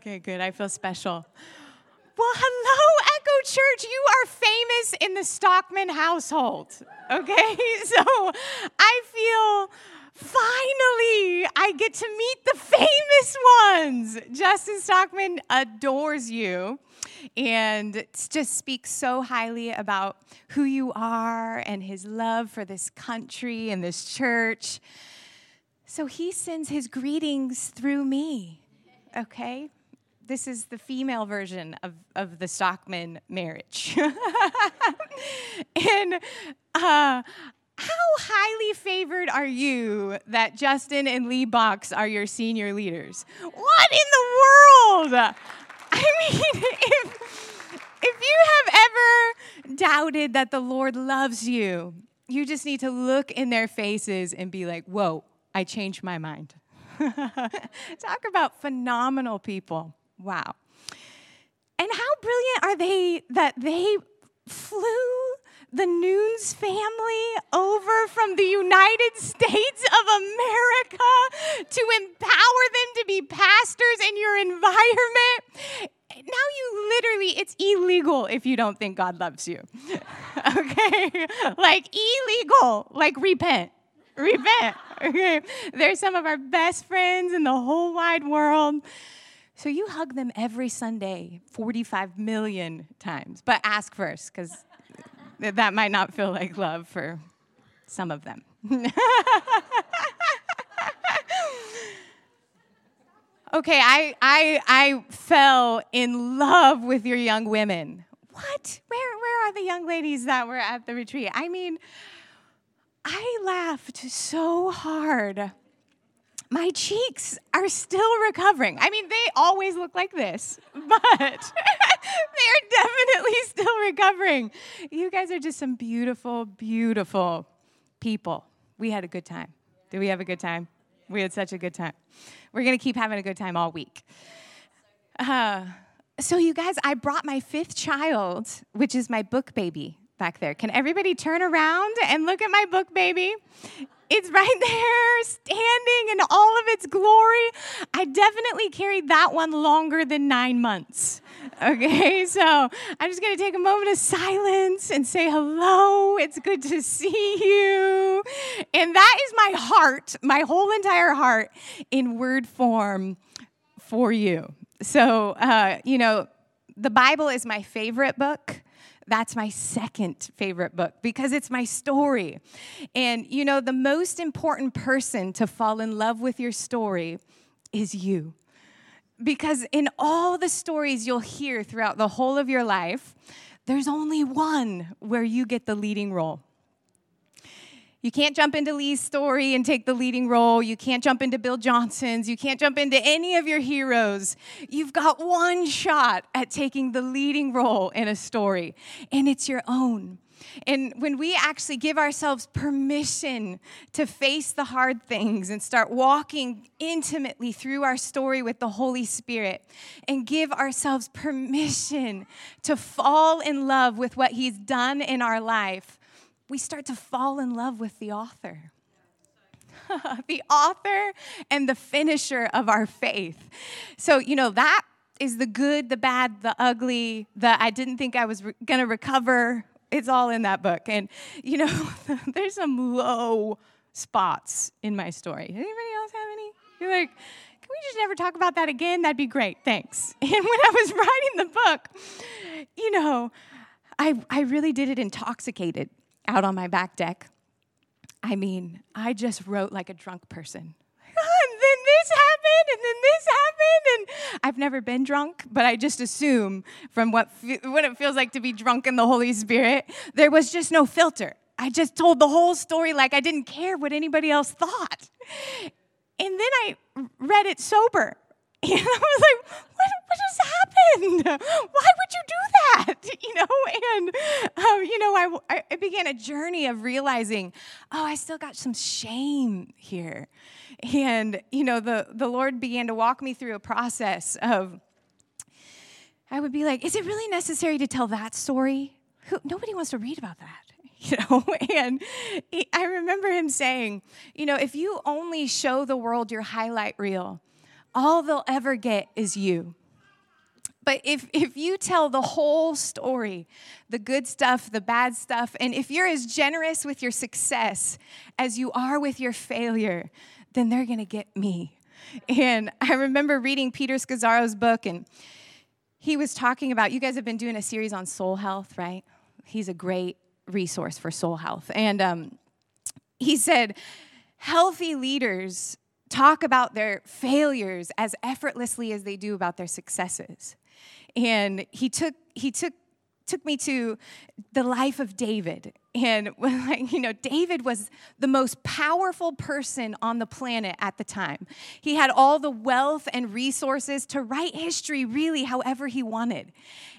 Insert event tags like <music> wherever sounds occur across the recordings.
Okay, good. I feel special. Well, hello, Echo Church. You are famous in the Stockman household. Okay, <laughs> so I feel finally I get to meet the famous ones. Justin Stockman adores you and just speaks so highly about who you are and his love for this country and this church. So he sends his greetings through me, okay? This is the female version of, of the Stockman marriage. <laughs> and uh, how highly favored are you that Justin and Lee Box are your senior leaders? What in the world? I <laughs> mean, if, if you have ever doubted that the Lord loves you, you just need to look in their faces and be like, whoa, I changed my mind. <laughs> Talk about phenomenal people. Wow. And how brilliant are they that they flew the Noons family over from the United States of America to empower them to be pastors in your environment. Now you literally, it's illegal if you don't think God loves you. <laughs> okay? Like illegal. Like repent. Repent. <laughs> Okay? They're some of our best friends in the whole wide world. So you hug them every Sunday 45 million times. But ask first, because that might not feel like love for some of them. <laughs> okay, I, I, I fell in love with your young women. What? Where, where are the young ladies that were at the retreat? I mean, I laughed so hard. My cheeks are still recovering. I mean, they always look like this, <laughs> but <laughs> they're definitely <laughs> still recovering. You guys are just some beautiful, beautiful people. We had a good time. Did we have a good time? We had such a good time. We're going to keep having a good time all week. Uh, so, you guys, I brought my fifth child, which is my book baby back there. Can everybody turn around and look at my book baby? It's right <laughs> there, standing in all of its glory. I definitely carried that one longer than nine months. <laughs> Okay, so I'm just gonna take a moment of silence and say hello. It's good to see you. And that is my heart, my whole entire heart in word form for you. So, uh, you know, the Bible is my favorite book that's my second favorite book because it's my story. And you know, the most important person to fall in love with your story is you. Because in all the stories you'll hear throughout the whole of your life, there's only one where you get the leading role. You can't jump into Lee's story and take the leading role. You can't jump into Bill Johnson's. You can't jump into any of your heroes. You've got one shot at taking the leading role in a story, and it's your own. And when we actually give ourselves permission to face the hard things and start walking intimately through our story with the Holy Spirit and give ourselves permission to fall in love with what He's done in our life, we start to fall in love with the author. <laughs> the author and the finisher of our faith. So, you know, that is the good, the bad, the ugly, the I didn't think I was re- gonna recover. It's all in that book. And, you know, <laughs> there's some low spots in my story. Anybody else have any? You're like, can we just never talk about that again? That'd be great. Thanks. <laughs> And when I was writing the book, you know, I, I really did it intoxicated out on my back deck. I mean, I just wrote like a drunk person. <laughs> and then this happened, and then this happened, and I've never been drunk, but I just assume from what what it feels like to be drunk in the Holy Spirit, there was just no filter. I just told the whole story like I didn't care what anybody else thought. And then I read it sober, <laughs> and I was like, what, what just happened? <laughs> Why would you do that? <laughs> You know, and, um, you know, I, I began a journey of realizing, oh, I still got some shame here. And, you know, the, the Lord began to walk me through a process of, I would be like, is it really necessary to tell that story? Who, nobody wants to read about that <laughs> you know and he, i remember him saying you know if you only show the world your highlight reel all they'll ever get is you. But if, if you tell the whole story, the good stuff, the bad stuff, and if you're as generous with your success as you are with your failure, then they're gonna get me. And I remember reading Peter Scazzero's book, and he was talking about, you guys have been doing a series on soul health, right? He's a great resource for soul health. And um, he said, healthy leaders talk about their failures as effortlessly as they do about their successes. And he took he took took me to the life of David. And <laughs> you know, David was the most powerful person on the planet at the time. He had all the wealth and resources to write history really however he wanted.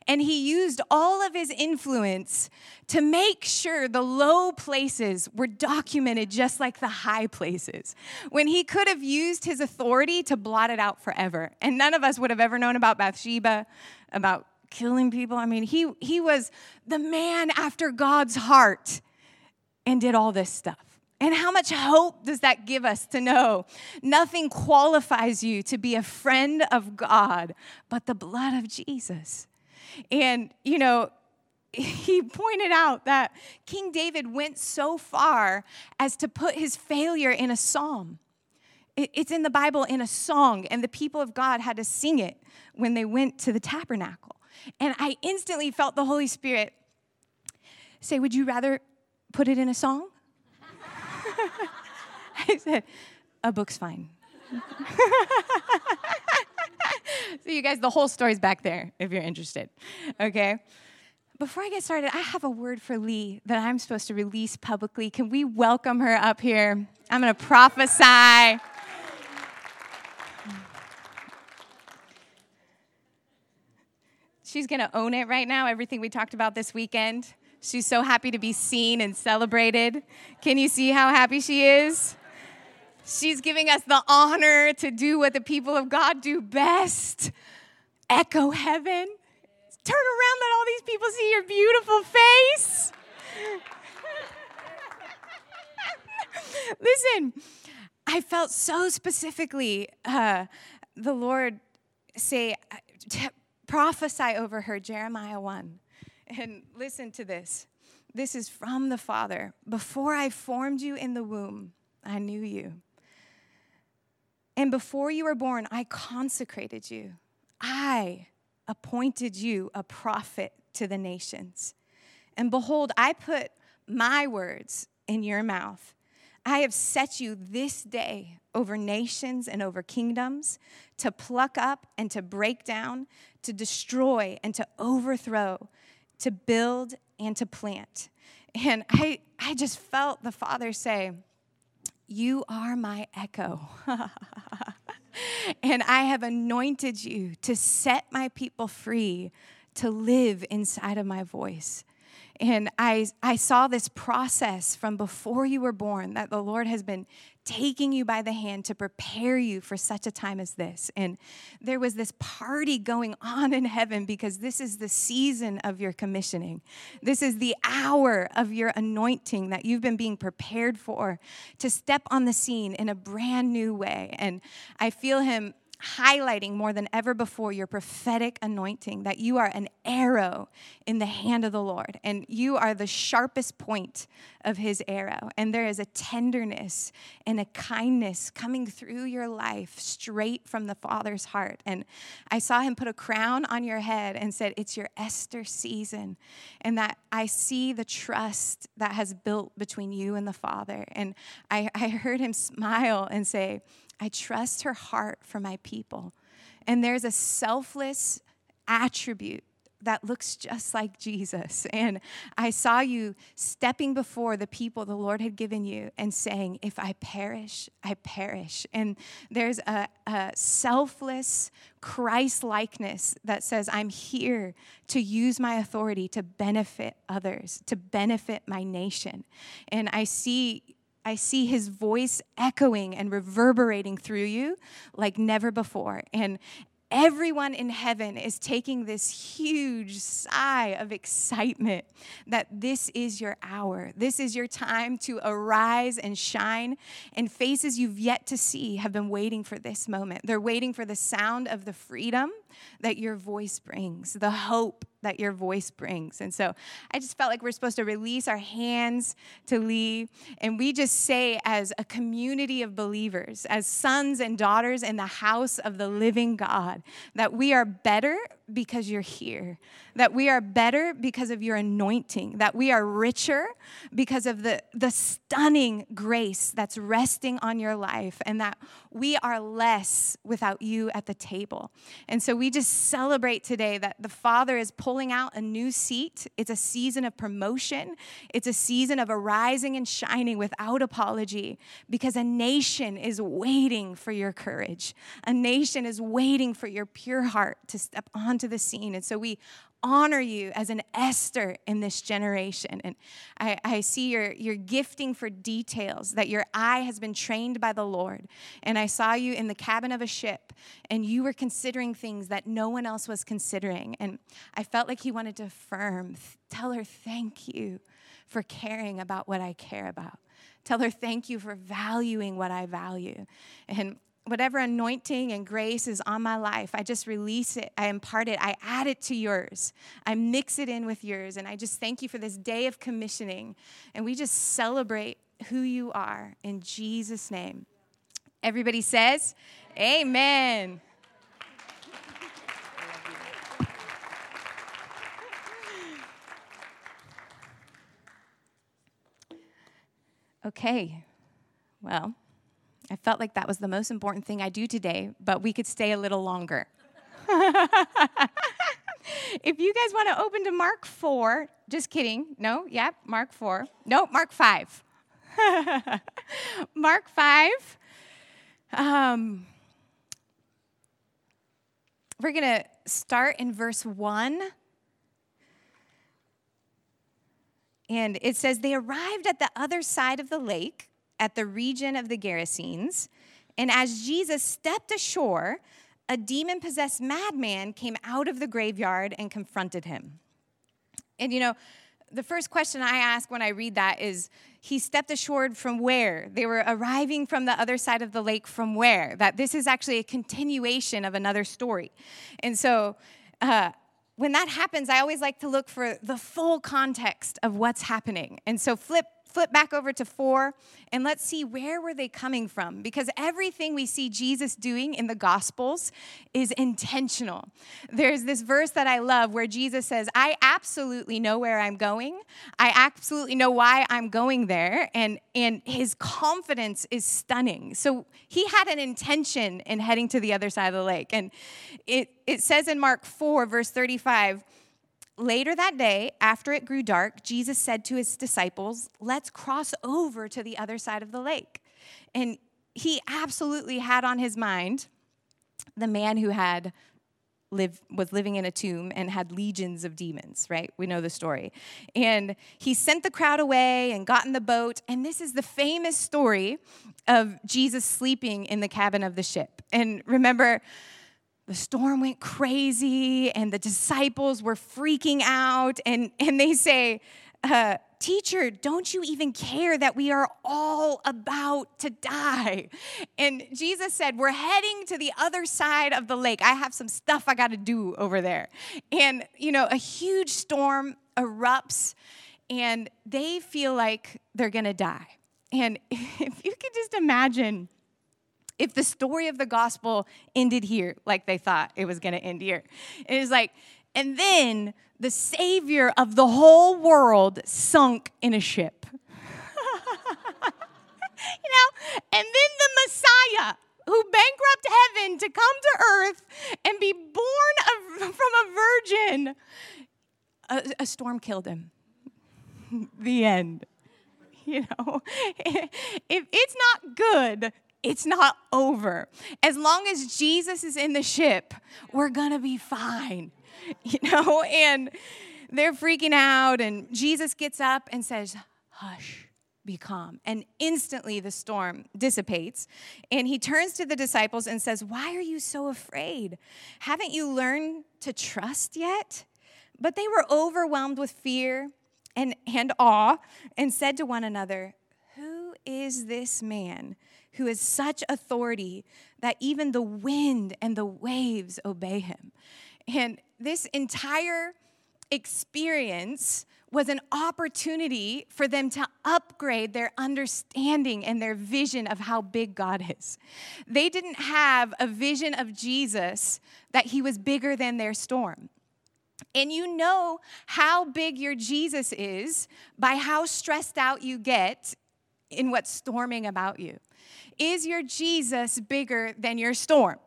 And he used all of his influence to make sure the low places were documented just like the high places. When he could have used his authority to blot it out forever. And none of us would have ever known about Bathsheba, about killing people. I mean, he, he was the man after God's heart and did all this stuff. And how much hope does that give us to know nothing qualifies you to be a friend of God but the blood of Jesus? And, you know, <laughs> he pointed out that King David went so far as to put his failure in a psalm. It's in the Bible in a song, and the people of God had to sing it when they went to the tabernacle. And I instantly felt the Holy Spirit say, Would you rather put it in a song? <laughs> I said, A book's fine. <laughs> so, you guys, the whole story's back there if you're interested. Okay? Before I get started, I have a word for Lee that I'm supposed to release publicly. Can we welcome her up here? I'm to prophesy. She's going to own it right now, everything we talked about this weekend. She's so happy to be seen and celebrated. Can you see how happy she is? She's giving us the honor to do what the people of God do best echo heaven. Turn around, let all these people see your beautiful face. <laughs> Listen, I felt so specifically uh, the Lord say, prophesy over her, Jeremiah 1. And listen to this. This is from the Father. Before I formed you in the womb, I knew you. And before you were born, I consecrated you. I appointed you a prophet to the nations. And behold, I put my words in your mouth. I have set you this day over nations and over kingdoms to pluck up and to break down, to destroy and to overthrow, to build and to plant. And I, I just felt the Father say, You are my echo. <laughs> and I have anointed you to set my people free to live inside of my voice. And I, I saw this process from before you were born that the Lord has been taking you by the hand to prepare you for such a time as this. And there was this party going on in heaven because this is the season of your commissioning. This is the hour of your anointing that you've been being prepared for to step on the scene in a brand new way. And I feel Him highlighting more than ever before your prophetic anointing that you are an arrow in the hand of the Lord and you are the sharpest point of his arrow. And there is a tenderness and a kindness coming through your life straight from the Father's heart. And I saw him put a crown on your head and said, It's your Esther season. And that I see the trust that has built between you and the Father. And I, I heard him smile and say, I trust her heart for my people. And there's a selfless attribute that looks just like Jesus. <laughs> And I saw you stepping before the people the Lord had given you and saying, If I perish, I perish. And there's a, a selfless Christ likeness that says, I'm here to use my authority to benefit others, to benefit my nation. And I see I see his voice echoing and reverberating through you like never before. And everyone in heaven is taking this huge sigh of excitement that this is your hour. This is your time to arise and shine. And faces you've yet to see have been waiting for this moment. They're waiting for the sound of the freedom that your voice brings, the hope that your voice brings. And so I just felt like we're supposed to release our hands to Lee. And we just say, as a community of believers, as sons and daughters in the house of the living God, that we are better because you're here, that we are better because of your anointing, that we are richer because of the, the stunning grace that's resting on your life, and that we are less without you at the table. And so we just celebrate today that the Father is pulling out a new seat. It's a season of promotion, it's a season of arising and shining without apology because a nation is waiting for your courage. A nation is waiting for your pure heart to step onto the scene. And so we honor you as an Esther in this generation. And I, I, see your, your gifting for details, that your eye has been trained by the Lord. And I saw you in the cabin of a ship, and you were considering things that no one else was considering. And I felt like He wanted to affirm, tell her, thank you for caring about what I care about. Tell her, thank you for valuing what I value. And whatever anointing and grace is on my life, I just release it. I impart it. I add it to yours. I mix it in with yours. And I just thank you for this day of commissioning. And we just celebrate who you are in Jesus' name. Everybody says, Amen. Okay, well. I felt like that was the most important thing I do today, but we could stay a little longer. <laughs> if you guys want to open to Mark 4, just kidding. No, yep, Mark 4. No, Mark 5. <laughs> Mark 5. Um, we're going to start in verse 1. And it says, They arrived at the other side of the lake at the region of the Gerasenes. And as Jesus stepped ashore, a demon possessed madman came out of the graveyard and confronted him. And you know, the first question I ask when I read that is, he stepped ashore from where? They were arriving from the other side of the lake from where? That this is actually a continuation of another story. And so, uh, when that happens, I always like to look for the full context of what's happening. And so, flip flip back over to 4 and let's see where were they coming from because everything we see Jesus doing in the gospels is intentional. There's this verse that I love where Jesus says, "I absolutely know where I'm going. I absolutely know why I'm going there." And and his confidence is stunning. So he had an intention in heading to the other side of the lake. And it it says in Mark 4 verse 35, Later that day, after it grew dark, Jesus said to his disciples, Let's cross over to the other side of the lake. And he absolutely had on his mind the man who had lived was living in a tomb and had legions of demons, right? We know the story. And he sent the crowd away and got in the boat. And this is the famous story of Jesus sleeping in the cabin of the ship. And remember, the storm went crazy and the disciples were freaking out and, and they say uh, teacher don't you even care that we are all about to die? And jesus said we're heading to the other side of the lake. I have some stuff i got to do over there. And you know a huge storm erupts and they feel like they're to die. And <laughs> if you could just imagine if the story of the gospel ended here, like they thought it was going to end here, it is like, and then the savior of the whole world sunk in a ship. <laughs> you know, and then the Messiah who bankrupt heaven to come to earth and be born <laughs> from a virgin, a, a storm killed him. <laughs> the end. You know, if it's not good it's not over. As long as Jesus is in the ship, we're gonna be fine, <laughs> you know? And they're freaking out, and Jesus gets up and says, Hush, be calm. And instantly the storm dissipates. And he turns to the disciples and says, Why are you so afraid? Haven't you learned to trust yet? But they were overwhelmed with fear and, and awe and said to one another, Who is this man? Who has such authority that even the wind and the waves obey him. And this entire experience was an opportunity for them to upgrade their understanding and their vision of how big God is. They didn't have a vision of Jesus that he was bigger than their storm. And you know how big your Jesus is by how stressed out you get in what's storming about you. Is your Jesus bigger than your storm?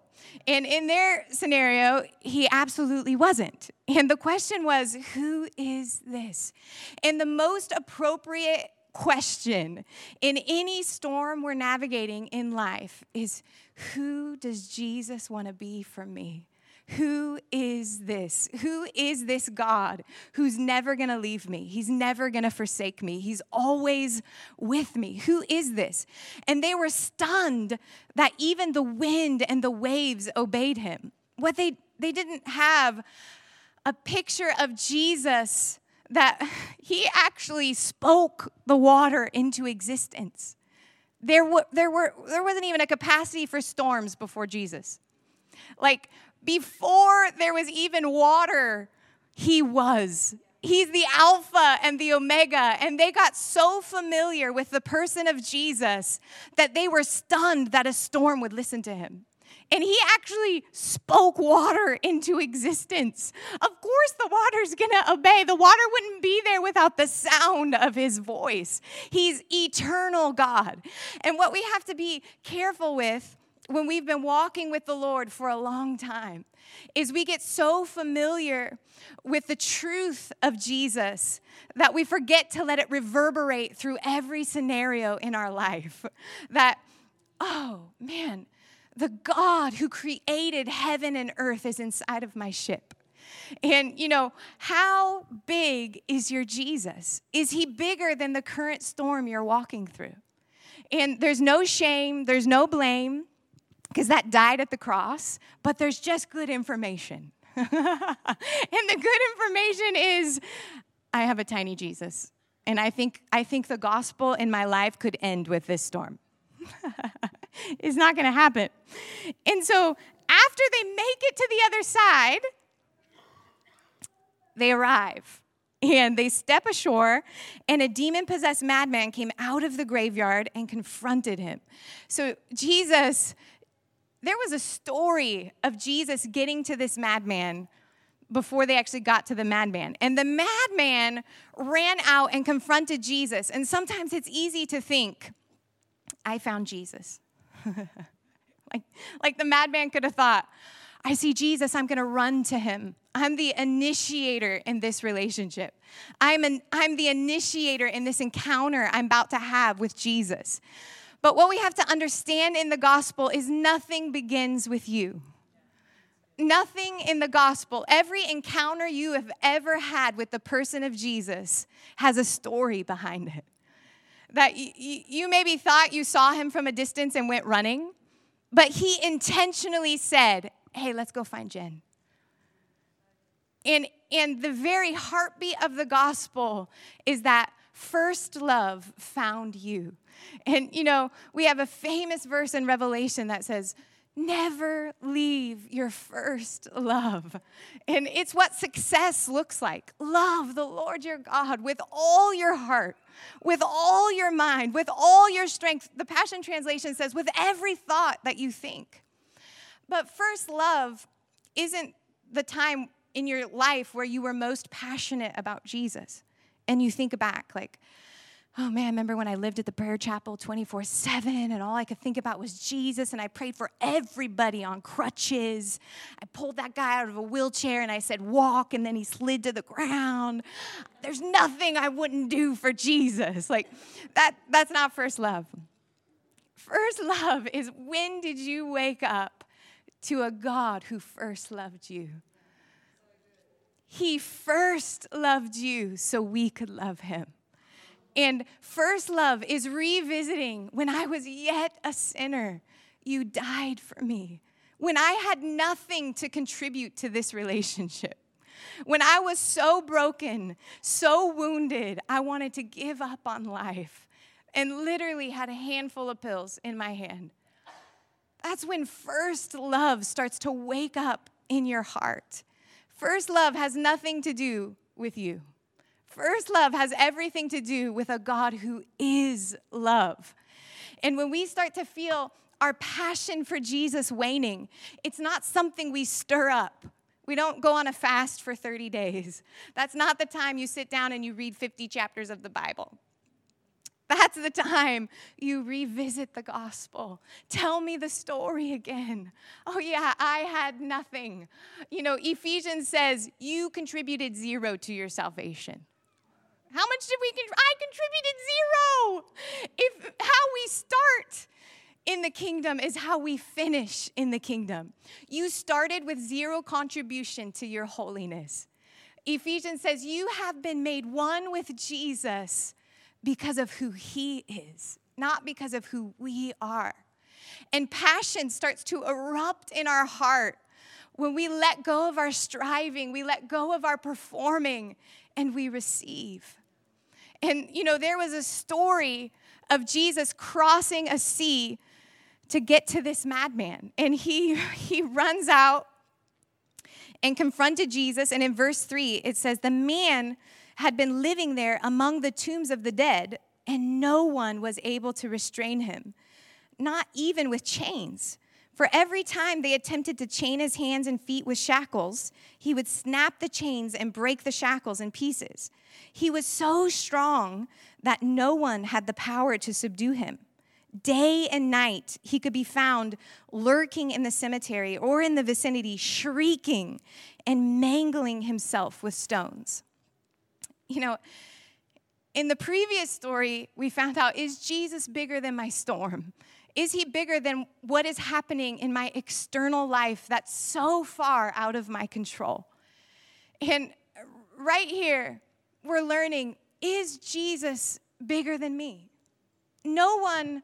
And in their scenario, he absolutely wasn't. And the question was, who is this? And the most appropriate question in any storm we're navigating in life is, who does Jesus want to be for me? Who is this? Who is this God who's never gonna leave me? He's never gonna forsake me. He's always with me. Who is this? And they were stunned that even the wind and the waves obeyed him. What they they didn't have a picture of Jesus that <laughs> he actually spoke the water into existence. There, were, there, were, there wasn't even a capacity for storms before Jesus. Like before there was even water, he was. He's the Alpha and the Omega. And they got so familiar with the person of Jesus that they were stunned that a storm would listen to him. And he actually spoke water into existence. Of course, the water's gonna obey. The water wouldn't be there without the sound of his voice. He's eternal God. And what we have to be careful with when we've been walking with the Lord for a long time is we get so familiar with the truth of Jesus that we forget to let it reverberate through every scenario in our life. <laughs> That, oh man, the God who created heaven and earth is inside of my ship. And, you know, how big is your Jesus? Is he bigger than the current storm you're walking through? And there's no shame, there's no blame because that died at the cross, but there's just good information. <laughs> and the good information is I have a tiny Jesus. And I think, I think the gospel in my life could end with this storm. <laughs> it's not going to happen. And so after they make it to the other side, they arrive and they step ashore, and a demon possessed madman came out of the graveyard and confronted him. So Jesus there was a story of Jesus getting to this madman before they actually got to the madman. And the madman ran out and confronted Jesus. And sometimes it's easy to think, I found Jesus. <laughs> like, like the madman could have thought, I see Jesus, I'm gonna run to him. I'm the initiator in this relationship. I'm, an, I'm the initiator in this encounter I'm about to have with Jesus. But what we have to understand in the gospel is nothing begins with you. Nothing in the gospel, every encounter you have ever had with the person of Jesus has a story behind it. That y- you maybe thought you saw him from a distance and went running, but he intentionally said, Hey, let's go find Jenn. And, and the very heartbeat of the gospel is that first love found you. And you know, we have a famous verse in Revelation that says, Never leave your first love. And it's what success looks like. Love the Lord your God with all your heart, with all your mind, with all your strength. The Passion Translation says, with every thought that you think. But first love isn't the time in your life where you were most passionate about Jesus. And you think back, like, oh man, I remember when I lived at the prayer chapel 24 7 and all I could think about was Jesus and I prayed for everybody on crutches. I pulled that guy out of a wheelchair and I said, walk, and then he slid to the ground. There's nothing I wouldn't do for Jesus. Like, that, that's not first love. First love is when did you wake up to a God who first loved you? He first loved you so we could love him. And first love is revisiting when I was yet a sinner, you died for me. When I had nothing to contribute to this relationship. When I was so broken, so wounded, I wanted to give up on life. and literally had a handful of pills in my hand. That's when first love starts to wake up in your heart. First love has nothing to do with you. First love has everything to do with a God who is love. And when we start to feel our passion for Jesus waning, it's not something we stir up. We don't go on a fast for 30 days. That's not the time you sit down and you read 50 chapters of the Bible. That's the time you revisit the gospel. Tell me the story again. Oh, yeah, I had nothing. You know, Ephesians says you contributed zero to your salvation. How much did we? Con- I contributed zero. If how we start in the kingdom is how we finish in the kingdom. You started with zero contribution to your holiness. Ephesians says you have been made one with Jesus because of who he is, not because of who we are. And passion starts to erupt in our heart when we let go of our striving, we let go of our performing, and we receive. And, you know, there was a story of Jesus crossing a sea to get to this madman. And he, <laughs> he runs out and confronted Jesus. And in verse 3, it says, The man had been living there among the tombs of the dead, and no one was able to restrain him, not even with chains. For every time they attempted to chain his hands and feet with shackles, he would snap the chains and break the shackles in pieces. He was so strong that no one had the power to subdue him. Day and night, he could be found lurking in the cemetery or in the vicinity, shrieking and mangling himself with stones. You know, in the previous story, we found out is Jesus bigger than my storm? Is he bigger than what is happening in my external life that's so far out of my control? And right here, we're learning is Jesus bigger than me? No one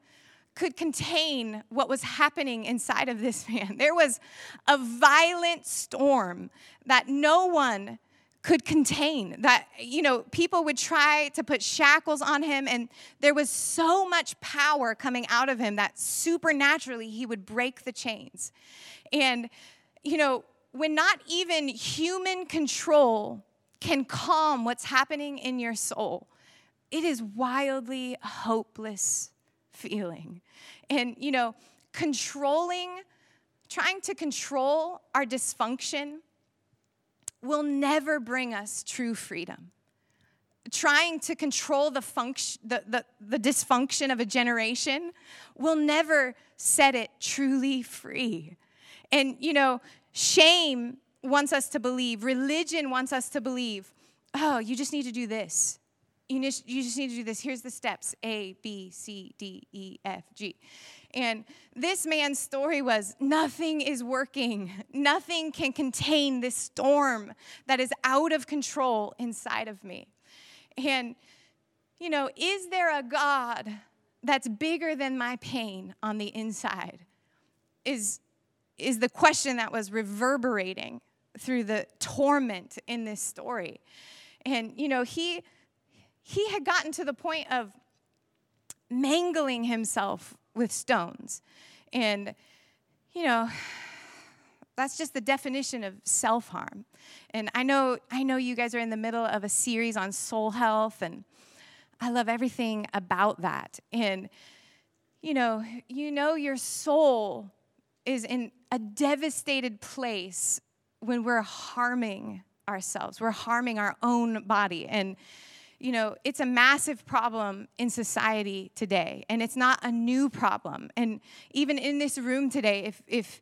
could contain what was happening inside of this man. <laughs> There was a violent storm that no one could contain that you know people would try to put shackles on him and there was so much power coming out of him that supernaturally he would break the chains. And you know when not even human control can calm what's happening in your soul it is wildly hopeless feeling. And you know controlling trying to control our dysfunction will never bring us true freedom. Trying to control the, function, the, the, the dysfunction of a generation will never set it truly free. And, you know, shame wants us to believe, religion wants us to believe, oh, you just need to do this. You just, you just need to do this. Here's the steps A, B, C, D, E, F, G. And this man's story was nothing is working. Nothing can contain this storm that is out of control inside of me. And, you know, is there a God that's bigger than my pain on the inside? Is, is the question that was reverberating through the torment in this story. And, you know, he, he had gotten to the point of mangling himself with stones. And, you know, that's just the definition of self-harm. And I know I know you guys are in the middle of a series on soul health and I love everything about that. And you know, you know your soul is in a devastated place when we're harming ourselves. We're harming our own body and you know, it's a massive problem in society today, and it's not a new problem. And even in this room today, if, if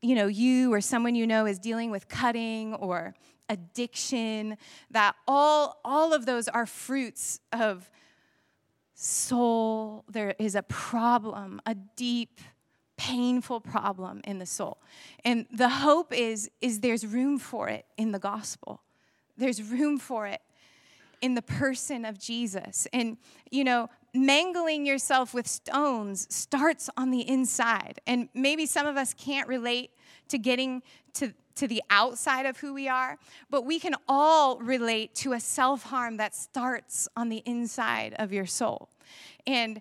you know, you or someone you know is dealing with cutting or addiction, that all, all of those are fruits of soul. There is a problem, a deep, painful problem in the soul. And the hope is, is there's room for it in the gospel. There's room for it in the person of Jesus. And, you know, mangling yourself with stones starts on the inside. And maybe some of us can't relate to getting to, to the outside of who we are, but we can all relate to a self harm that starts on the inside of your soul. And,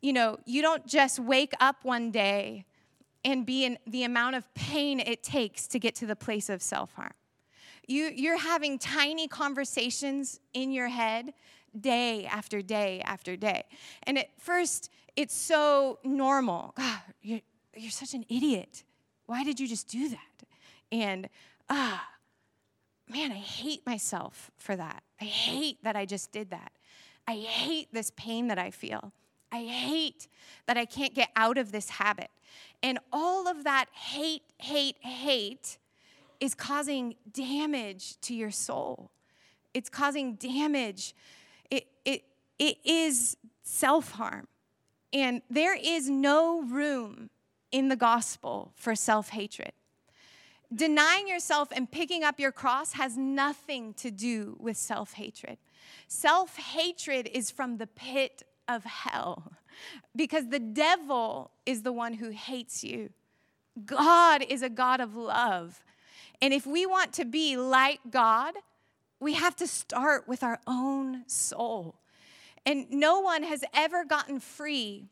you know, you don't just wake up one day and be in the amount of pain it takes to get to the place of self harm. You, you're having tiny conversations in your head day after day after day. And at first, it's so normal. God, you're, you're such an idiot. Why did you just do that? And, ah, man, I hate myself for that. I hate that I just did that. I hate this pain that I feel. I hate that I can't get out of this habit. And all of that hate, hate, hate is causing damage to your soul. It's causing damage. It, it, it is self harm. And there is no room in the gospel for self hatred. Denying yourself and picking up your cross has nothing to do with self hatred. Self hatred is from the pit of hell because the devil is the one who hates you. God is a God of love. And if we want to be like God, we have to start with our own soul. And no one has ever gotten free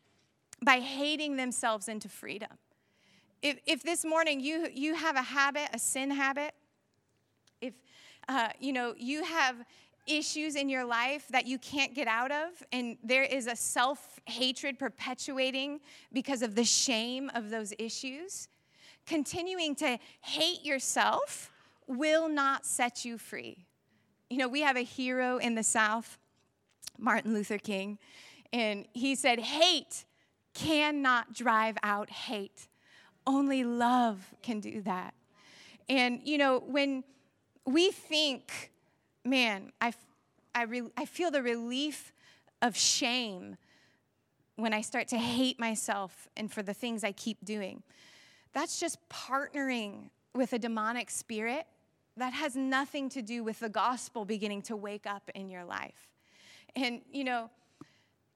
by hating themselves into freedom. If, if this morning you, you have a habit, a sin habit, if uh, you know you have issues in your life that you can't get out of, and there is a self hatred perpetuating because of the shame of those issues, continuing to hate yourself will not set you free. You know, we have a hero in the South, Martin Luther King, and he said, Hate cannot drive out hate. Only love can do that. And, you know, when we think man, I, I, re- I feel the relief of shame when I start to hate myself and for the things I keep doing. That's just partnering with a demonic spirit that has nothing to do with the gospel beginning to wake up in your life. And you know,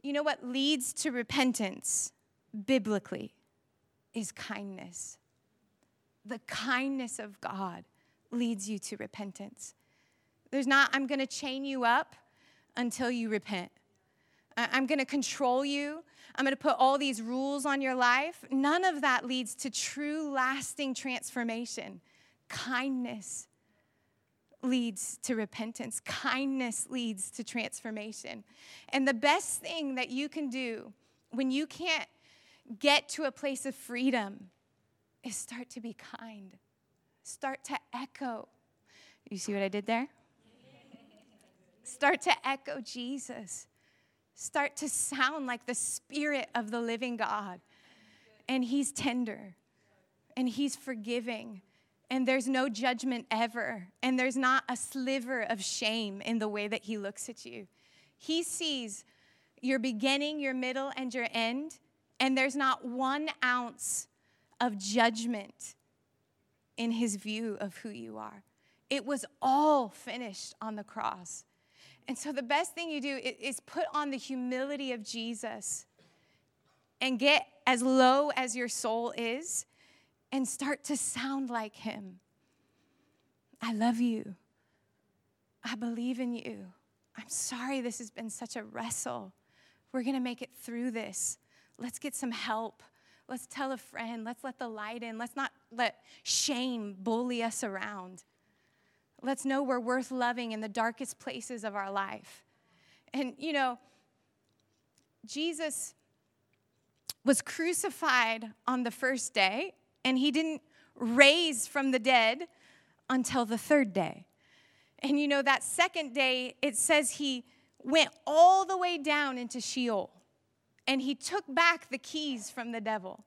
you know what leads to repentance biblically is kindness. The kindness of God leads you to repentance. There's not, I'm going to chain you up until you repent. I'm going to control you. I'm going to put all these rules on your life. None of that leads to true, lasting transformation. Kindness leads to repentance, kindness leads to transformation. And the best thing that you can do when you can't get to a place of freedom is start to be kind, start to echo. You see what I did there? Start to echo Jesus. Start to sound like the Spirit of the living God. And He's tender and He's forgiving. And there's no judgment ever. And there's not a sliver of shame in the way that He looks at you. He sees your beginning, your middle, and your end. And there's not one ounce of judgment in His view of who you are. It was all finished on the cross. And so the best thing you do is put on the humility of Jesus and get as low as your soul is and start to sound like him. I love you. I believe in you. I'm sorry this has been such a wrestle. We're going to make it through this. Let's get some help. Let's tell a friend. Let's let the light in. Let's not let shame bully us around. Let's know we're worth loving in the darkest places of our life. And, you know, Jesus was crucified on the first day, and he didn't raise from the dead until the third day. And you know, that second day, it says he went all the way down into Sheol and he took back the keys from the devil.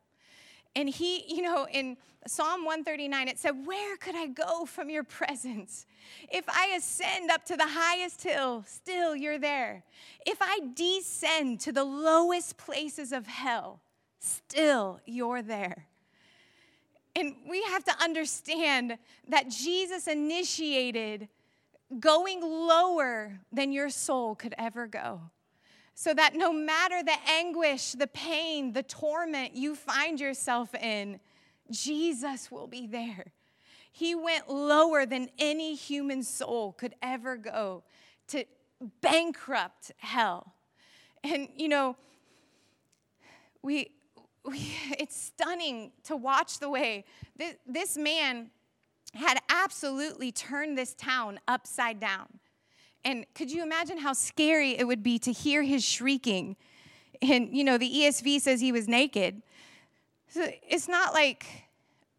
And he, you know, in Psalm 139, it said, Where could I go from your presence? If I ascend up to the highest hill, still you're there. If I descend to the lowest places of hell, still you're there. And we have to understand that Jesus initiated going lower than your soul could ever go so that no matter the anguish, the pain, the torment you find yourself in, Jesus will be there. He went lower than any human soul could ever go to bankrupt hell. And, you know, we, we <laughs> it's stunning to watch the way this, this man had absolutely turned this town upside down. And could you imagine how scary it would be to hear his shrieking? And, you know, the ESV says he was naked. So it's not like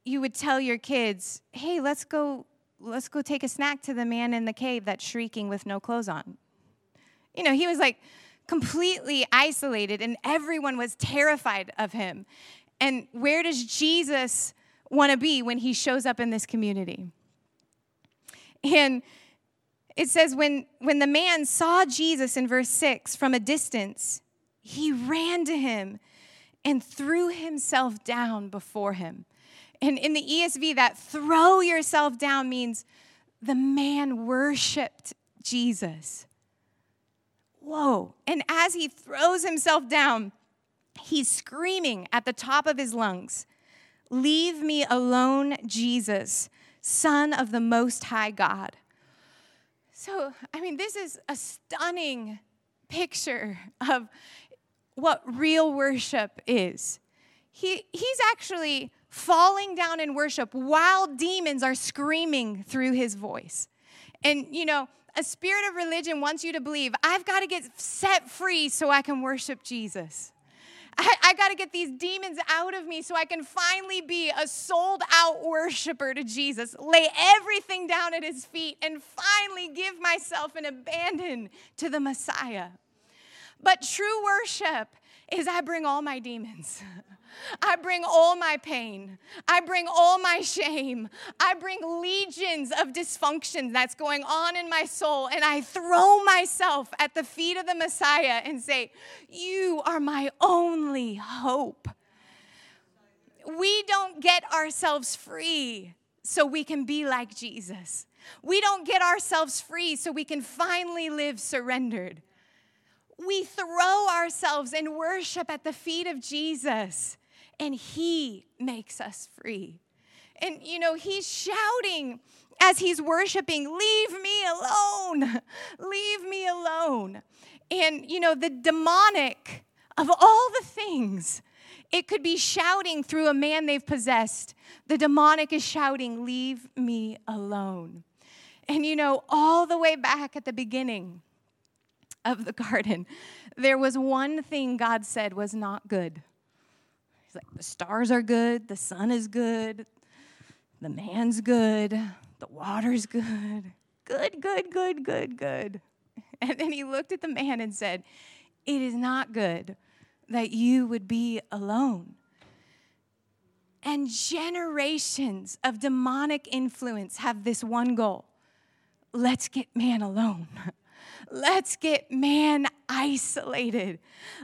you would tell your kids, hey, let's go, let's go take a snack to the man in the cave that's shrieking with no clothes on. You know, he was like completely isolated and everyone was terrified of him. And where does Jesus want to be when he shows up in this community? And it says when when the man saw Jesus in verse 6 from a distance, he ran to him and threw himself down before him. And in the ESV, that throw yourself down means the man worshiped Jesus. Whoa. And as he throws himself down, he's screaming at the top of his lungs Leave me alone, Jesus, Son of the Most High God. So, I mean, this is a stunning picture of what real worship is. He, he's actually falling down in worship while demons are screaming through his voice. And, you know, a spirit of religion wants you to believe, I've got to get set free so I can worship Jesus. I, I got to get these demons out of me so I can finally be a sold out worshiper to Jesus, lay everything down at his feet, and finally give myself and abandon to the Messiah. But true worship is I bring all my demons. <laughs> I bring all my pain. I bring all my shame. I bring legions of dysfunction that's going on in my soul, and I throw myself at the feet of the Messiah and say, You are my only hope. We don't get ourselves free so we can be like Jesus. We don't get ourselves free so we can finally live surrendered. We throw ourselves in worship at the feet of Jesus and He makes us free. And you know, He's shouting as He's worshiping, Leave me alone, <laughs> leave me alone. And you know, the demonic of all the things, it could be shouting through a man they've possessed. The demonic is shouting, Leave me alone. And you know, all the way back at the beginning of the <laughs> garden, there was one thing God said was not good like, the stars are good, the sun is good, the man's good, the water's good. Good, good, good, good, good. <laughs> And then he looked at the man and said, It is not good that you would be alone. And generations of demonic influence have this one goal let's get man alone. <laughs> Let's get man isolated.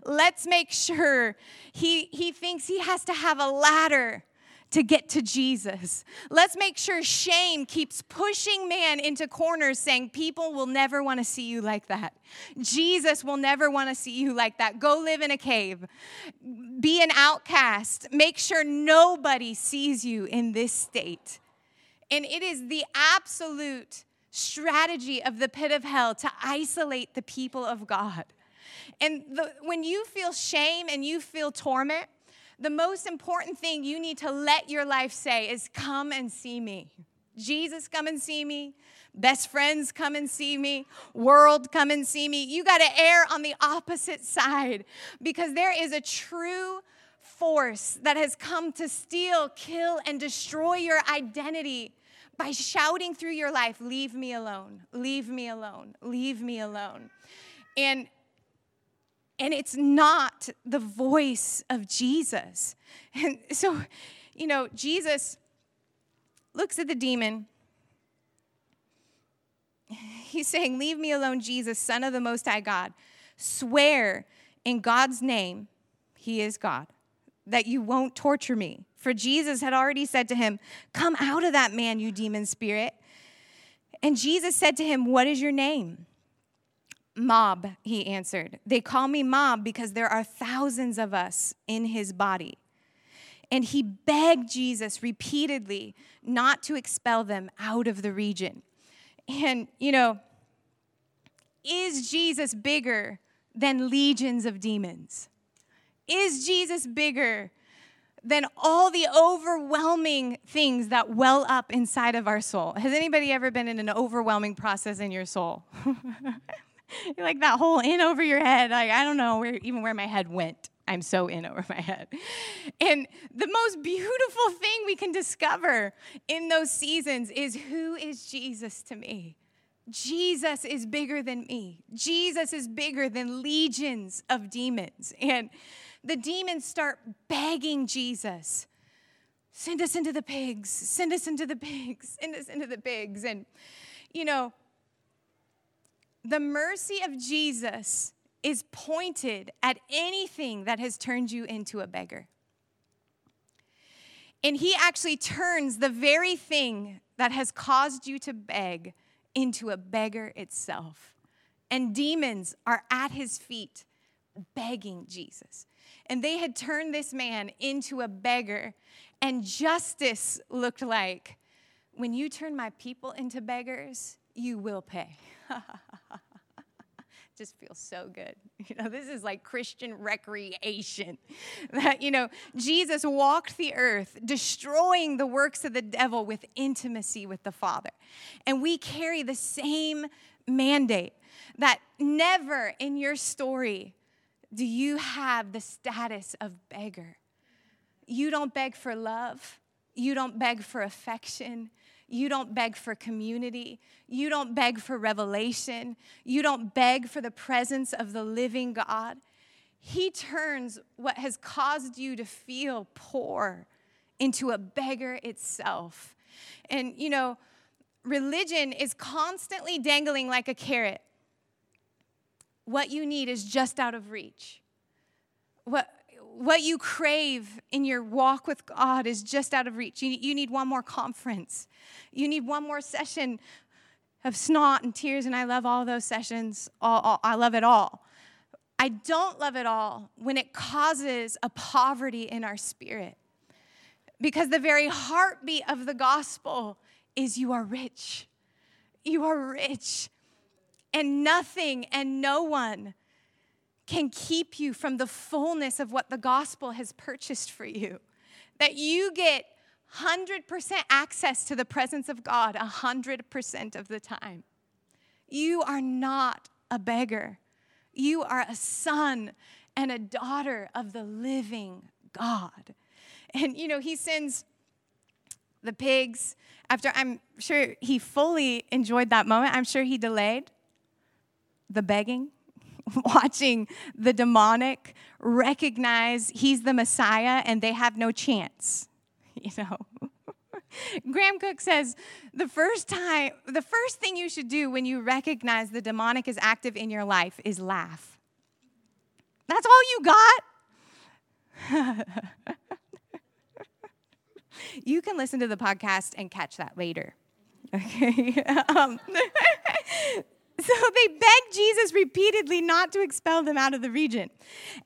Let's make sure he, he thinks he has to have a ladder to get to Jesus. Let's make sure shame keeps pushing man into corners, saying, People will never want to see you like that. Jesus will never want to see you like that. Go live in a cave. Be an outcast. Make sure nobody sees you in this state. And it is the absolute strategy of the pit of hell to isolate the people of God. And the, when you feel shame and you feel torment, the most important thing you need to let your life say is, Come and see me. Jesus, come and see me. Best friends, come and see me. World, come and see me. You got to err on the opposite side because there is a true force that has come to steal, kill, and destroy your identity by shouting through your life, Leave me alone, leave me alone, leave me alone. And and it's not the voice of Jesus. And so, you know, Jesus looks at the demon. He's saying, Leave me alone, Jesus, Son of the Most High God. Swear in God's name, He is God, that you won't torture me. For Jesus had already said to him, Come out of that man, you demon spirit. And Jesus said to him, What is your name? Mob, he answered. They call me Mob because there are thousands of us in his body. and he begged Jesus repeatedly not to expel them out of the region. And, you know, is Jesus bigger than legions of demons? Is Jesus bigger than all the overwhelming things that well up inside of our soul? Has anybody ever been in an overwhelming process in your soul? <laughs> like that whole in over your head. Like, I don't know where, even where my head went. I'm so in over my head. And the most beautiful thing we can discover in those seasons is who is Jesus to me? Jesus is bigger than me. Jesus is bigger than legions of demons. And the demons start begging Jesus, send us into the pigs, send us into the pigs, <laughs> send us into the pigs. And, you know, the mercy of Jesus is pointed at anything that has turned you into a beggar. And he actually turns the very thing that has caused you to beg into a beggar itself. And demons are at his feet begging Jesus. And they had turned this man into a beggar. And justice looked like when you turn my people into beggars, you will pay. <laughs> just feels so good. <laughs> You know, this is like Christian recreation. <laughs> That, you know, Jesus walked the earth, destroying the works of the devil with intimacy with the Father. And we carry the same mandate that never in your story do you have the status of beggar. You don't beg for love, you don't beg for affection, you don't beg for community. You don't beg for revelation. You don't beg for the presence of the living God. He turns what has caused you to feel poor into a beggar itself. And, you know, religion is constantly dangling like a carrot. What you need is just out of reach. What, what you crave in your walk with God is just out of reach. You, you need one more conference. You need one more session of snot and tears, and I love all those sessions. All, all, I love it all. I don't love it all when it causes a poverty in our spirit. Because the very heartbeat of the gospel is you are rich. You are rich. And nothing and no one can keep you from the fullness of what the gospel has purchased for you. That you get 100% access to the presence of God 100% of the time. You are not a beggar. You are a son and a daughter of the living God. And you know, he sends the pigs after I'm sure he fully enjoyed that moment. I'm sure he delayed the begging <laughs> watching the demonic recognize he's the Messiah and they have no chance. <laughs> You know. Graham Cooke says the first time, the first thing you should do when you recognize the demonic is active in your life is laugh. That's all you got? <laughs> you can listen to the podcast and catch that later. Okay. um, so <laughs> they begged Jesus repeatedly not to expel them out of the region.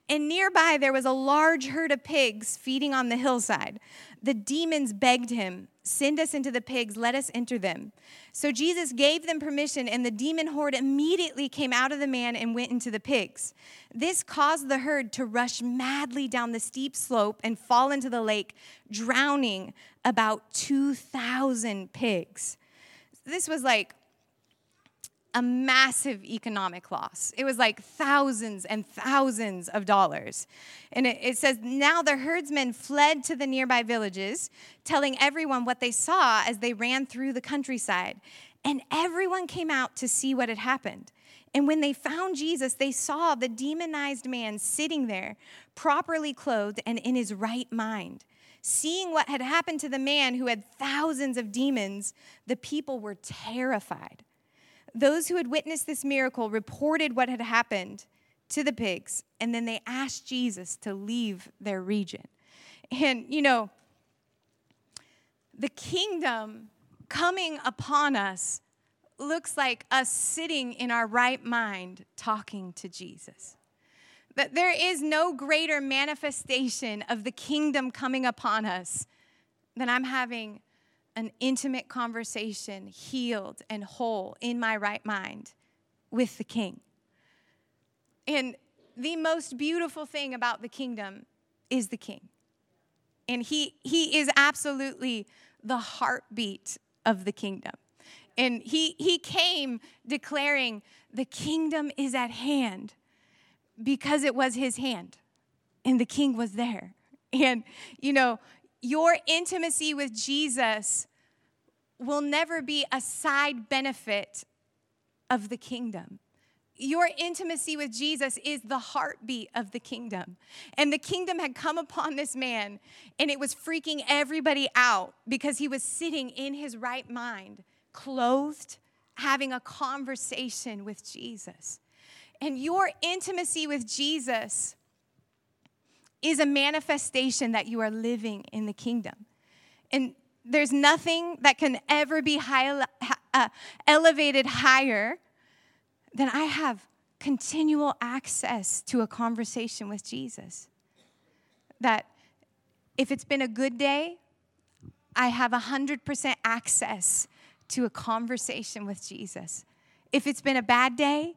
And nearby, there was a large herd of pigs feeding on the hillside. The demons begged him, Send us into the pigs, let us enter them. So Jesus gave them permission, and the demon horde immediately came out of the man and went into the pigs. This caused the herd to rush madly down the steep slope and fall into the lake, drowning about 2,000 pigs. This was like a massive economic loss. It was like thousands and thousands of dollars. And it, it, says, Now the herdsmen fled to the nearby villages, telling everyone what they saw as they ran through the countryside. And everyone came out to see what had happened. And when they found Jesus, they saw the demonized man sitting there, properly clothed and in his right mind. Seeing what had happened to the man who had thousands of demons, the people were terrified those who had witnessed this miracle reported what had happened to the pigs, and then they asked Jesus to leave their region. And, you know, the kingdom coming upon us looks like us sitting in our right mind talking to Jesus. that there is no greater manifestation of the kingdom coming upon us than I'm having an intimate conversation, healed and whole in my right mind with the king. And the most beautiful thing about the kingdom is the king. And he, he is absolutely the heartbeat of the kingdom. And he, he came declaring, The kingdom is at hand because it was his hand and the king was there. And, you know, your intimacy with Jesus will never be a side benefit of the kingdom. Your intimacy with Jesus is the heartbeat of the kingdom. And the kingdom had come upon this man, and it was freaking everybody out because he was sitting in his right mind, clothed, having a conversation with Jesus. And your intimacy with Jesus is a manifestation that you are living in the kingdom. And there's nothing that can ever be high, uh, elevated higher than I have continual access to a conversation with Jesus. That if it's been a good day, I have 100% access to a conversation with Jesus. If it's been a bad day,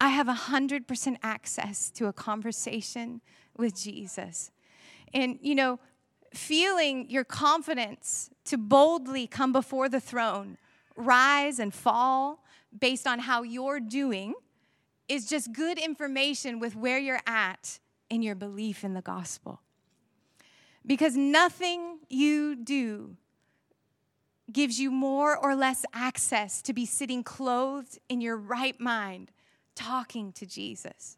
I have 100% access to a conversation with Jesus. And, you know, feeling your confidence to boldly come before the throne, rise and fall based on how you're doing, is just good information with where you're at in your belief in the gospel. Because nothing you do gives you more or less access to be sitting clothed in your right mind talking to Jesus.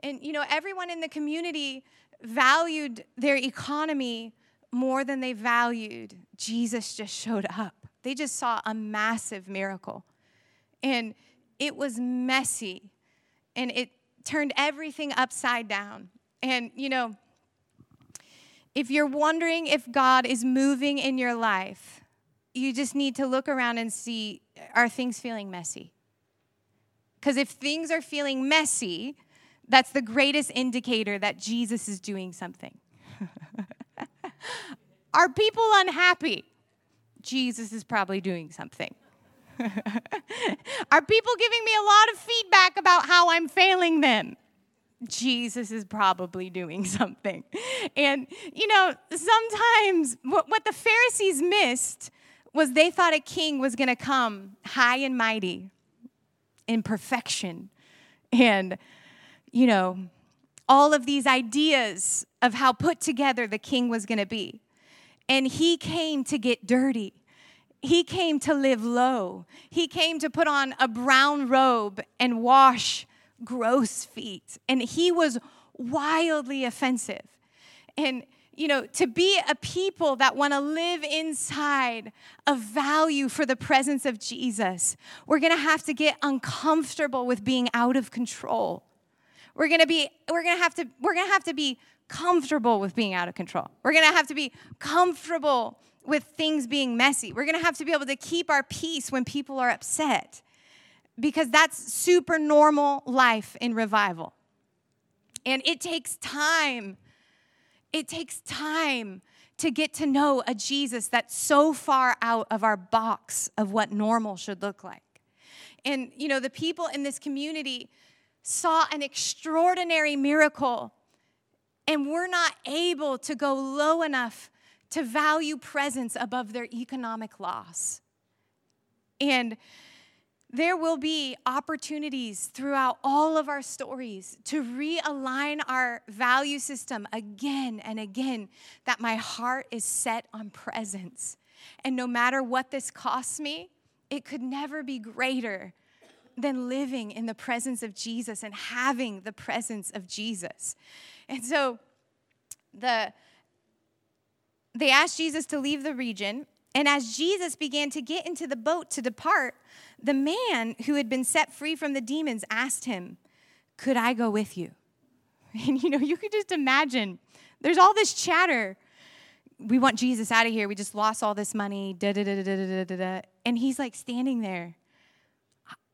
And you know, everyone in the community valued their economy more than they valued Jesus just showed up. They just saw a massive miracle. And it was messy and it turned everything upside down. And you know, if you're wondering if God is moving in your life, you just need to look around and see are things feeling messy? Because if things are feeling messy, that's the greatest indicator that Jesus is doing something. <laughs> are people unhappy? Jesus is probably doing something. <laughs> are people giving me a lot of feedback about how I'm failing them? Jesus is probably doing <laughs> something. And, you know, sometimes what, what the Pharisees missed was they thought a king was going to come high and mighty in perfection and, you know, all of these ideas of how put together the king was going to be. And he came to get dirty. He came to live low. He came to put on a brown robe and wash gross feet. And he was wildly offensive. And you know, to be a people that want to live inside a value for the presence of Jesus, we're going to have to get uncomfortable with being out of control. We're going to be we're going to have to we're going to have to be comfortable with being out of control. We're going to have to be comfortable with things being messy. We're going to have to be able to keep our peace when people are upset. Because that's super normal life in revival. And it takes time it takes time to get to know a Jesus that's so far out of our box of what normal should look like. And, you know, the people in this community saw an extraordinary miracle, and we're not able to go low enough to value presence above their economic loss. And there will be opportunities throughout all of our stories to realign our value system again and again that my heart is set on presence. And no matter what this costs me, it could never be greater than living in the presence of Jesus and having the presence of Jesus. And so the they asked Jesus to leave the region, and as Jesus began to get into the boat to depart, the man who had been set free from the demons asked him, Could I go with you? <laughs> And you know, you could just imagine there's all this chatter. We want Jesus out of here. We just lost all this money. Da, da, da, da, da, da, da. And he's like standing there.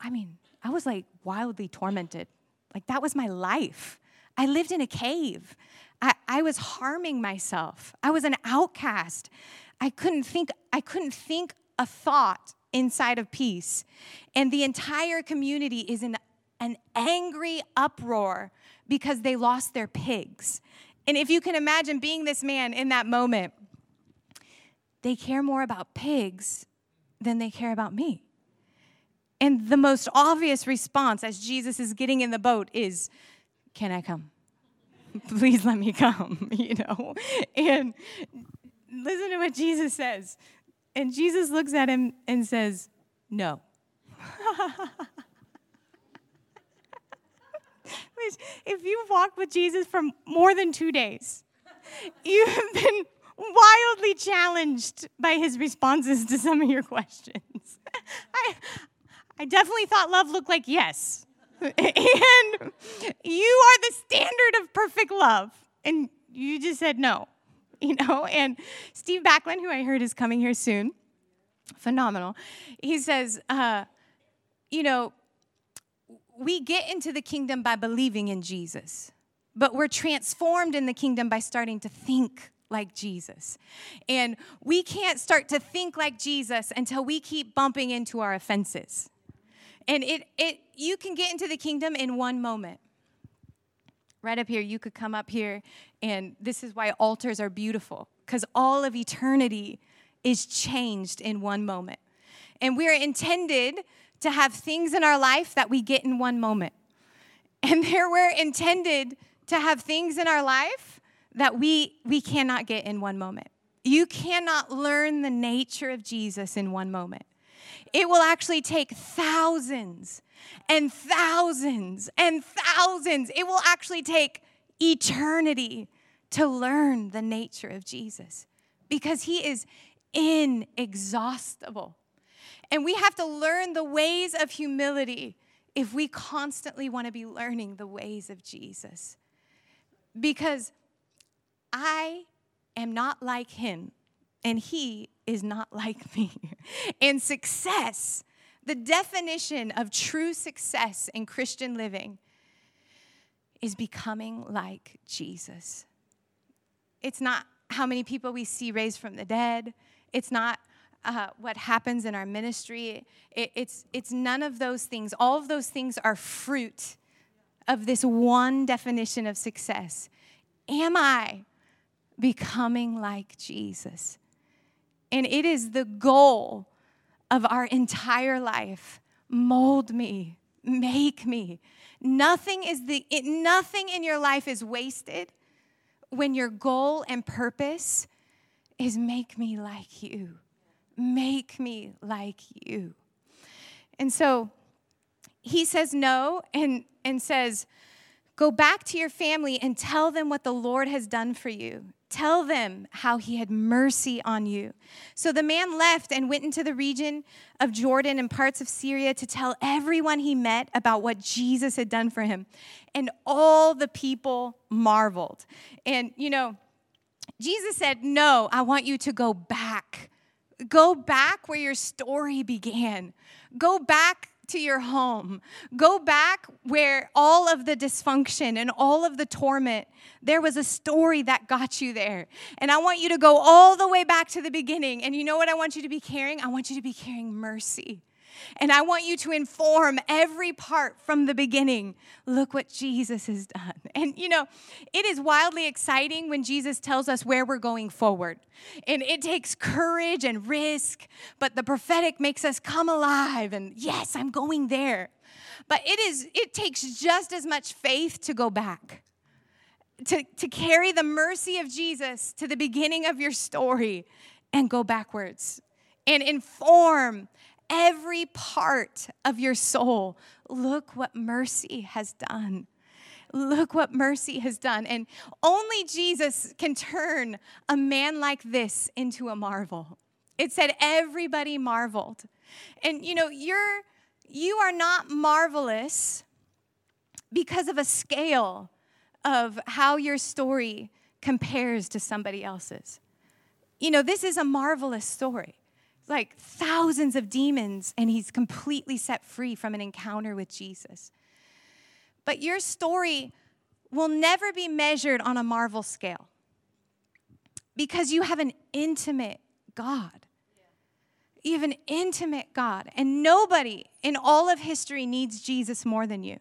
I mean, I was like wildly tormented. Like that was my life. I lived in a cave. I, I was harming myself. I was an outcast. I couldn't think, I couldn't think a thought inside of peace. And the entire community is in an angry uproar because they lost their pigs. And if you can imagine being this man in that moment, they care more about pigs than they care about me. And the most obvious response as Jesus is getting in the boat is, Can I come? <laughs> Please let me come, <laughs> you know? And listen to what Jesus says. And Jesus looks at him and says, No. <laughs> if you've walked with Jesus for more than two days, you have been wildly challenged by his responses to some of your questions. <laughs> I, I definitely thought love looked like yes. <laughs> and you are the standard of perfect love. And you just said no, <laughs> you know? And Steve Backlund, who I heard is coming here soon, phenomenal, he says, uh, you know, we get into the kingdom by believing in Jesus, but we're transformed in the kingdom by starting to think like Jesus. And we can't start to think like Jesus until we keep bumping into our offenses. And it, it, you can get into the kingdom in one moment. Right up here, you could come up here, and this is why altars are beautiful, because all of eternity is changed in one moment. And we are intended to have things in our life that we get in one moment. And <laughs> there we're intended to have things in our life that we, we cannot get in one moment. You cannot learn the nature of Jesus in one moment. It will actually take thousands and thousands and thousands. It will actually take eternity to learn the nature of Jesus because he is inexhaustible. And we have to learn the ways of humility if we constantly want to be learning the ways of Jesus. Because I am not like him, and he is not like me. <laughs> and success, the definition of true success in Christian living, is becoming like Jesus. It's not how many people we see raised from the dead. It's not uh, what happens in our ministry. It, it's, it's none of those things. All of those things are fruit of this one definition of success. Am I becoming like Jesus? And it is the goal of our entire life. Mold me, make me. Nothing is the it, nothing in your life is wasted when your goal and purpose is make me like you. Make me like you. And so he says no and, and says, Go back to your family and tell them what the Lord has done for you. Tell them how he had mercy on you. So the man left and went into the region of Jordan and parts of Syria to tell everyone he met about what Jesus had done for him. And all the people marveled. And, you know, Jesus said, No, I want you to go back. Go back where your story began. Go back to your home. Go back where all of the dysfunction and all of the torment, there was a story that got you there. And I want you to go all the way back to the beginning. And you know what I want you to be carrying? I want you to be carrying mercy. And I want you to inform every part from the beginning. Look what Jesus has done. <laughs> And you know, it is wildly exciting when Jesus tells us where we're going forward. And it takes courage and risk, but the prophetic makes us come alive and yes, I'm going there. But it is it takes just as much faith to go back. To, to carry the mercy of Jesus to the beginning of your story and go backwards and inform every part of your soul. Look what mercy has done. Look what mercy has done. And only Jesus can turn a man like this into a marvel. It said everybody marveled. And you know, you're you are not marvelous because of a scale of how your story compares to somebody else's. You know, this is a marvelous story like thousands of demons and he's completely set free from an encounter with Jesus. But your story will never be measured on a marvel scale because you have an intimate God. You have an intimate God, and nobody in all of history needs Jesus more than you.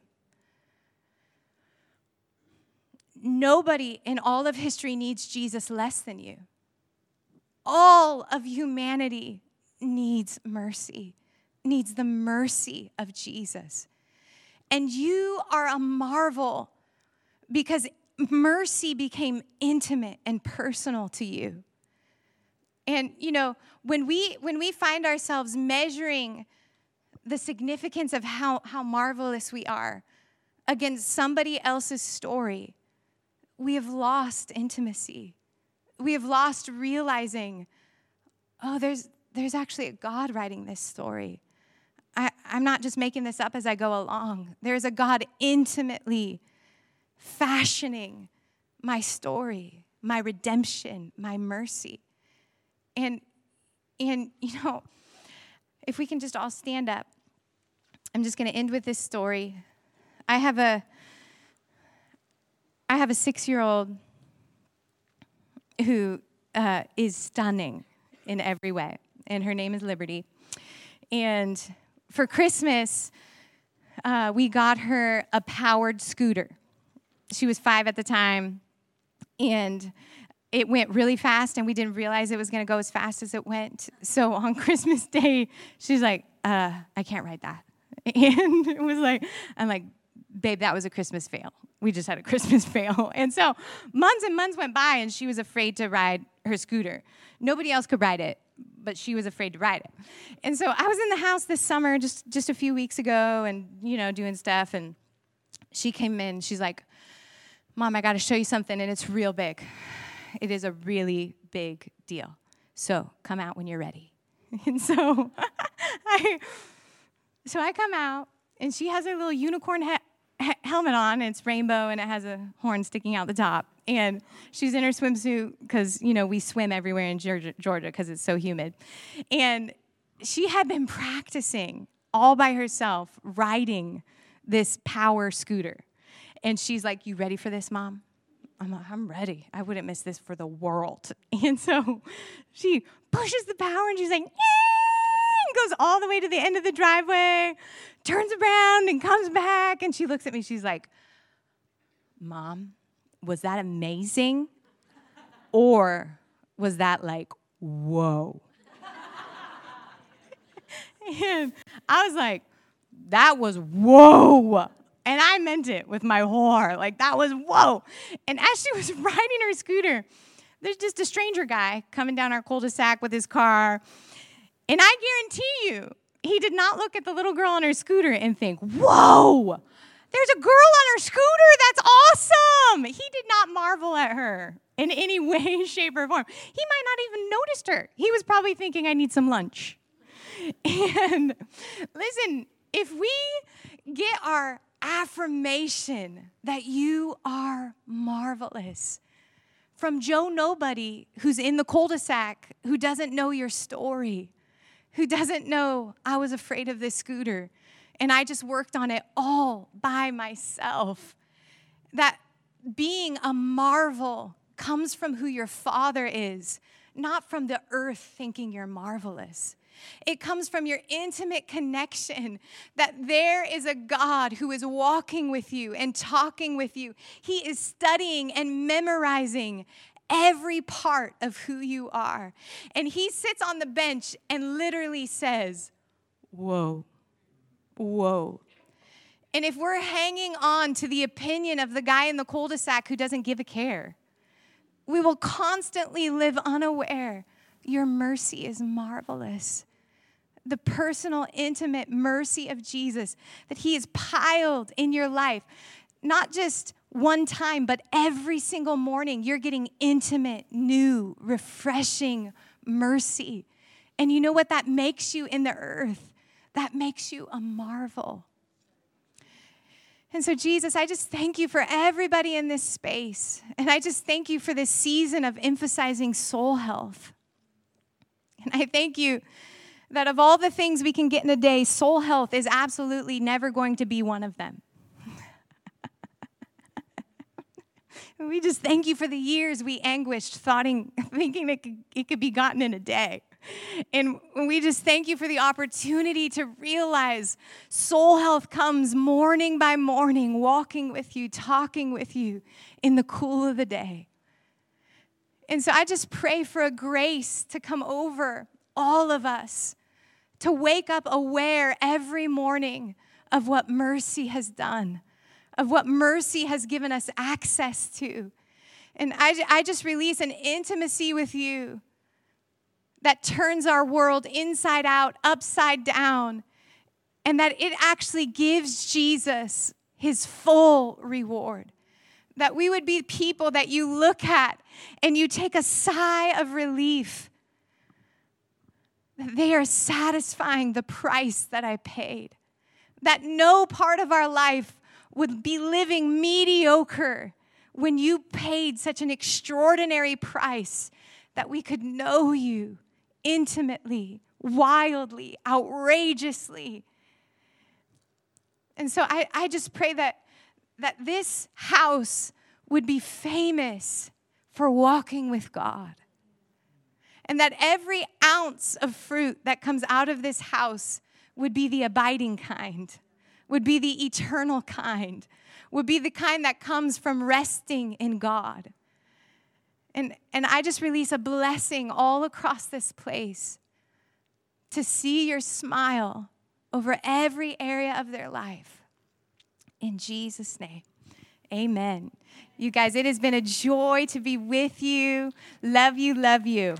Nobody in all of history needs Jesus less than you. All of humanity needs mercy, needs the mercy of Jesus. And you are a marvel because mercy became intimate and personal to you. And you know, when we when we find ourselves measuring the significance of how, how marvelous we are against somebody else's story, we have lost intimacy. We have lost realizing, oh, there's there's actually a God writing this story. I, I'm not just making this up as I go along. There's a God intimately fashioning my story, my redemption, my mercy. And and <laughs> you know, if we can just all stand up, I'm just going to end with this story. I have a I have a 6-year-old who uh, is stunning in every way, and her name is Liberty. And for Christmas, uh, we got her a powered scooter she was five at the time, and it went really fast, and we didn't realize it was going to go as fast as it went. So <laughs> on Christmas Day, she's like, uh, I can't ride that. <laughs> And it was like, I'm like, babe, that was a Christmas fail. We just had a Christmas <laughs> fail. And so months and months went by, and she was afraid to ride her scooter. Nobody else could ride it, but she was afraid to ride it. And so I was in the house this summer, just just a few weeks ago, and you know, doing stuff, and she came in. She's like, Mom, I got to show you something, and it's real big. It is a really big deal. So come out when you're ready. <laughs> And so <laughs> I, so I come out, and she has her little unicorn he- helmet on, it's rainbow, and it has a horn sticking out the top. And she's in her swimsuit because, you know, we swim everywhere in Georgia because it's so humid. And she had been practicing all by herself riding this power scooter. And she's like, You ready for this, mom? I'm like, I'm ready. I wouldn't miss this for the world. <laughs> And so she pushes the power and she's like, goes all the way to the end of the driveway, turns around and comes back. And she looks at me. She's like, Mom, was that amazing? Or was that like, whoa? <laughs> and I was like, that was whoa. And I meant it with my whole heart. Like, that was whoa. And as she was <laughs> riding her scooter, there's just a stranger guy coming down our cul de sac with his car. And I guarantee you, he did not look at the little girl on her scooter and think, whoa, there's a girl on her scooter. That's awesome. He did not marvel at her in any <laughs> way, shape, or form. He might not even noticed her. He was probably thinking, I need some lunch. <laughs> And listen, if we get our affirmation that you are marvelous. From Joe Nobody, who's in the cul de sac, who doesn't know your story, who doesn't know I was afraid of this scooter and I just worked on it all by myself. That being a marvel comes from who your father is, not from the earth thinking you're marvelous. It comes from your intimate connection that there is a God who is walking with you and talking with you. He is studying and memorizing every part of who you are. And He sits on the bench and literally says, Whoa, whoa. And if we're hanging on to the opinion of the guy in the cul de sac who doesn't give a care, we will constantly live unaware. Your mercy is marvelous the personal, intimate mercy of Jesus that He has piled in your life, not just one time, but every single morning, you're getting intimate, new, refreshing mercy. And you know what that makes you in the earth? That makes you a marvel. And so, Jesus, I just thank you for everybody in this space. And I just thank you for this season of emphasizing soul health. And I thank you that of all the things we can get in a day, soul health is absolutely never going to be one of them. We just thank you for the years we anguished, thoughting, <laughs> thinking it could, it could be gotten in a day. And we just thank you for the opportunity to realize soul health comes morning by morning, walking with you, talking with you in the cool of the day. And so I just pray for a grace to come over all of us, to wake up aware every morning of what mercy has done of what mercy has given us access to. And I, I just release an intimacy with you that turns our world inside out, upside down, and that it actually gives Jesus his full reward. That we would be people that you look at and you take a sigh of relief. That they are satisfying the price that I paid. That no part of our life would be living mediocre when you paid such an extraordinary price that we could know you intimately, wildly, outrageously. And so I, I just pray that, that this house would be famous for walking with God. And that every ounce of fruit that comes out of this house would be the abiding kind would be the eternal kind, would be the kind that comes from resting in God. And, and I just release a blessing all across this place to see your smile over every area of their life. In Jesus' name, amen. You guys, it has been a joy to be with you. Love you, love you.